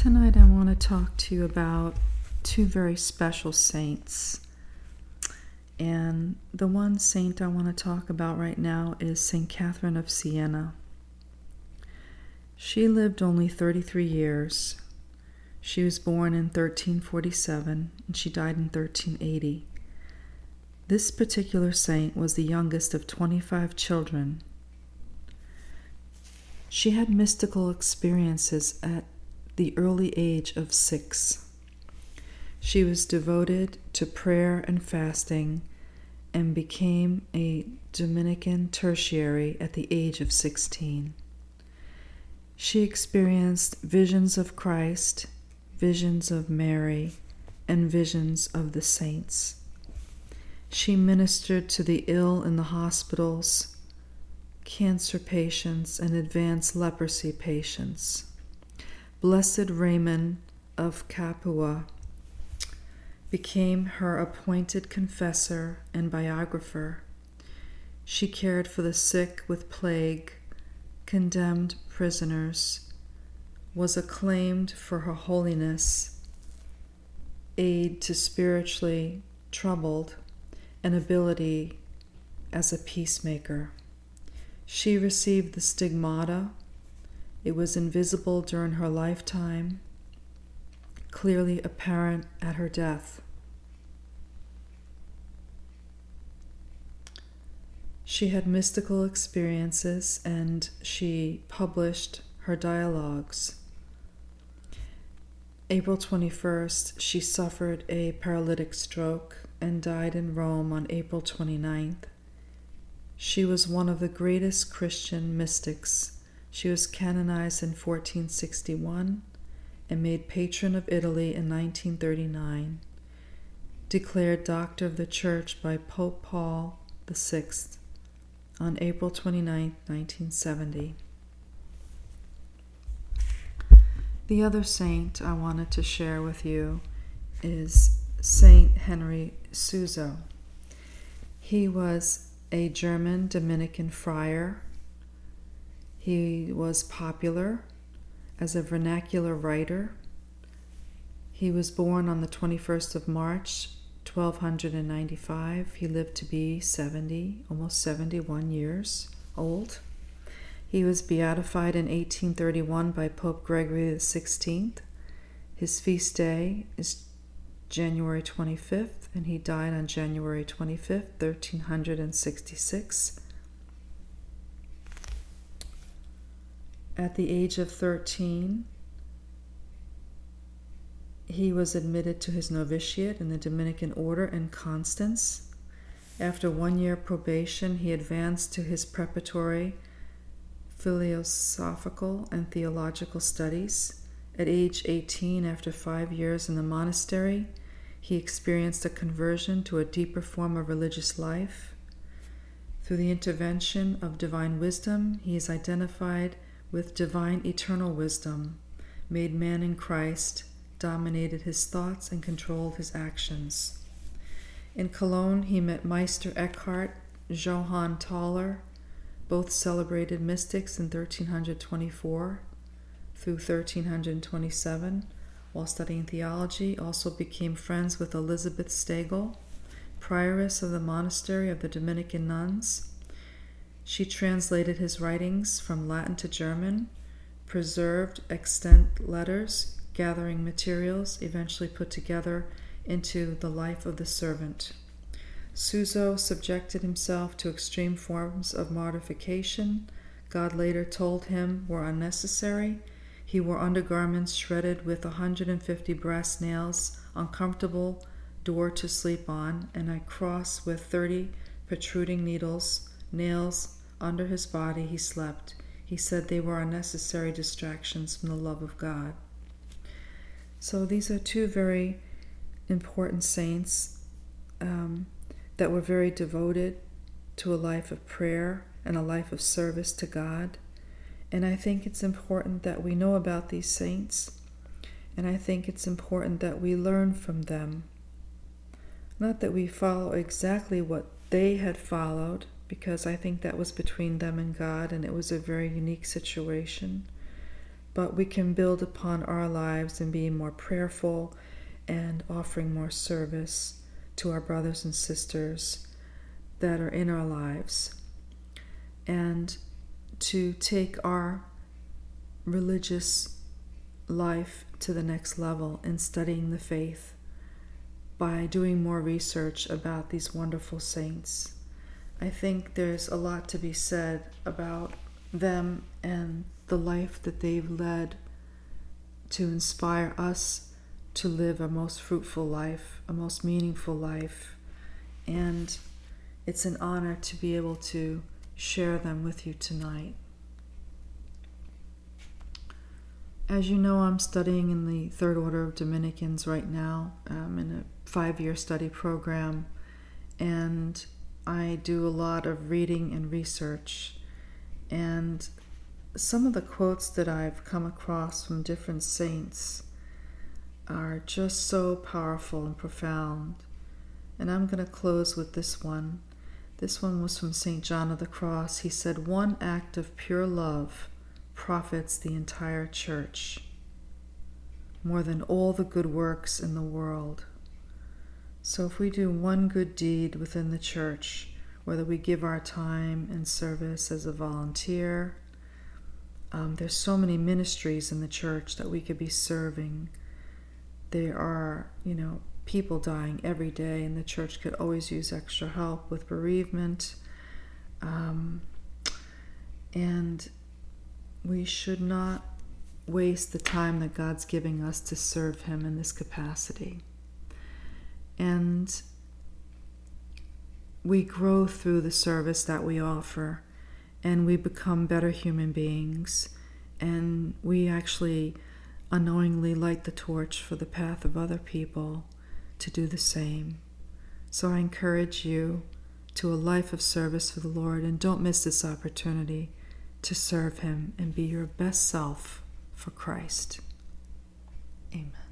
Tonight, I want to talk to you about two very special saints. And the one saint I want to talk about right now is St. Catherine of Siena. She lived only 33 years. She was born in 1347 and she died in 1380. This particular saint was the youngest of 25 children. She had mystical experiences at the early age of six. She was devoted to prayer and fasting and became a Dominican tertiary at the age of 16. She experienced visions of Christ, visions of Mary, and visions of the saints. She ministered to the ill in the hospitals, cancer patients, and advanced leprosy patients. Blessed Raymond of Capua became her appointed confessor and biographer. She cared for the sick with plague, condemned prisoners, was acclaimed for her holiness, aid to spiritually troubled, and ability as a peacemaker. She received the stigmata it was invisible during her lifetime, clearly apparent at her death. She had mystical experiences and she published her dialogues. April 21st, she suffered a paralytic stroke and died in Rome on April 29th. She was one of the greatest Christian mystics she was canonized in 1461 and made patron of Italy in 1939, declared Doctor of the Church by Pope Paul VI on April 29, 1970. The other saint I wanted to share with you is Saint Henry Suso. He was a German Dominican friar he was popular as a vernacular writer. He was born on the 21st of March, 1295. He lived to be 70, almost 71 years old. He was beatified in 1831 by Pope Gregory XVI. His feast day is January 25th, and he died on January 25th, 1366. At the age of 13, he was admitted to his novitiate in the Dominican order in Constance. After one year probation, he advanced to his preparatory philosophical and theological studies. At age 18, after five years in the monastery, he experienced a conversion to a deeper form of religious life. Through the intervention of divine wisdom, he is identified with divine eternal wisdom, made man in Christ, dominated his thoughts, and controlled his actions. In Cologne, he met Meister Eckhart, Johann Tauler, both celebrated mystics in 1324 through 1327. While studying theology, also became friends with Elizabeth Stegel, prioress of the monastery of the Dominican nuns she translated his writings from Latin to German, preserved extant letters, gathering materials eventually put together into The Life of the Servant. Suso subjected himself to extreme forms of mortification. God later told him were unnecessary. He wore undergarments shredded with 150 brass nails, uncomfortable door to sleep on, and a cross with 30 protruding needles, nails, under his body he slept. He said they were unnecessary distractions from the love of God. So these are two very important saints um, that were very devoted to a life of prayer and a life of service to God. And I think it's important that we know about these saints, and I think it's important that we learn from them. Not that we follow exactly what they had followed, because I think that was between them and God, and it was a very unique situation. but we can build upon our lives and be more prayerful and offering more service to our brothers and sisters that are in our lives. And to take our religious life to the next level in studying the faith by doing more research about these wonderful saints. I think there's a lot to be said about them and the life that they've led to inspire us to live a most fruitful life, a most meaningful life. And it's an honor to be able to share them with you tonight. As you know, I'm studying in the Third Order of Dominicans right now. I'm in a five year study program, and I do a lot of reading and research. And some of the quotes that I've come across from different saints are just so powerful and profound. And I'm going to close with this one. This one was from St. John of the Cross. He said, One act of pure love profits the entire church more than all the good works in the world. So if we do one good deed within the church, whether we give our time and service as a volunteer, um, there's so many ministries in the church that we could be serving. There are, you know, people dying every day, and the church could always use extra help with bereavement. Um, and we should not waste the time that God's giving us to serve Him in this capacity. And we grow through the service that we offer and we become better human beings and we actually unknowingly light the torch for the path of other people to do the same. So I encourage you to a life of service for the Lord and don't miss this opportunity to serve Him and be your best self for Christ. Amen.